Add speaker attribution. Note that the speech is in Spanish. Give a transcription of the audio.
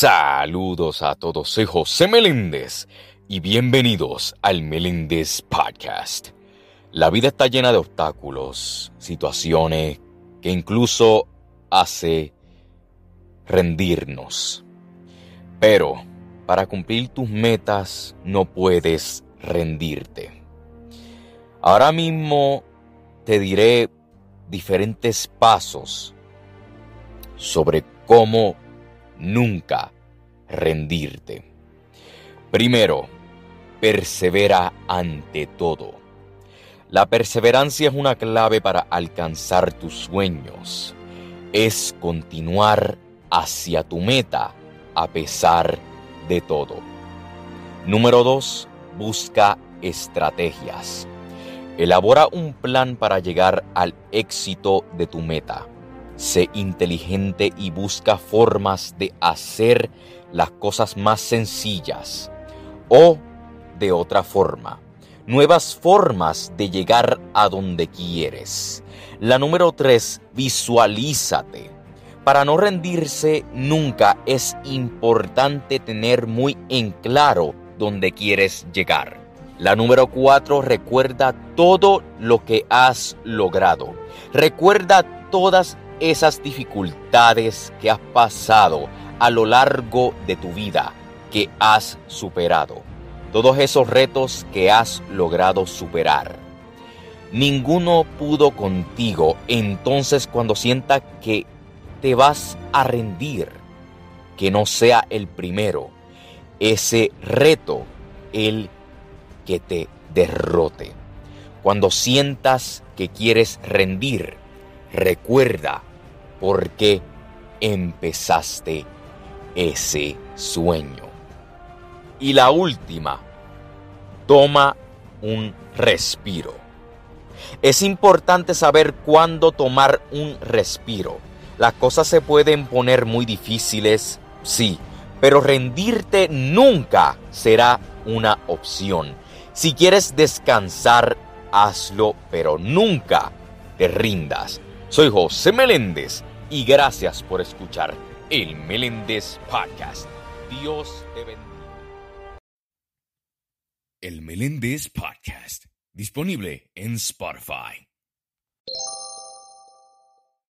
Speaker 1: Saludos a todos, soy José Meléndez y bienvenidos al Meléndez Podcast. La vida está llena de obstáculos, situaciones que incluso hace rendirnos. Pero para cumplir tus metas no puedes rendirte. Ahora mismo te diré diferentes pasos sobre cómo nunca rendirte. Primero, persevera ante todo. La perseverancia es una clave para alcanzar tus sueños. Es continuar hacia tu meta a pesar de todo. Número 2. Busca estrategias. Elabora un plan para llegar al éxito de tu meta. Sé inteligente y busca formas de hacer las cosas más sencillas. O, de otra forma, nuevas formas de llegar a donde quieres. La número 3, visualízate. Para no rendirse nunca es importante tener muy en claro dónde quieres llegar. La número 4, recuerda todo lo que has logrado. Recuerda todas esas dificultades que has pasado a lo largo de tu vida, que has superado, todos esos retos que has logrado superar. Ninguno pudo contigo, entonces cuando sienta que te vas a rendir, que no sea el primero, ese reto, el que te derrote. Cuando sientas que quieres rendir, recuerda por qué empezaste ese sueño. Y la última, toma un respiro. Es importante saber cuándo tomar un respiro. Las cosas se pueden poner muy difíciles, sí, pero rendirte nunca será una opción. Si quieres descansar, hazlo, pero nunca te rindas. Soy José Meléndez y gracias por escuchar el Meléndez Podcast. Dios te bendiga.
Speaker 2: El Meléndez Podcast, disponible en Spotify.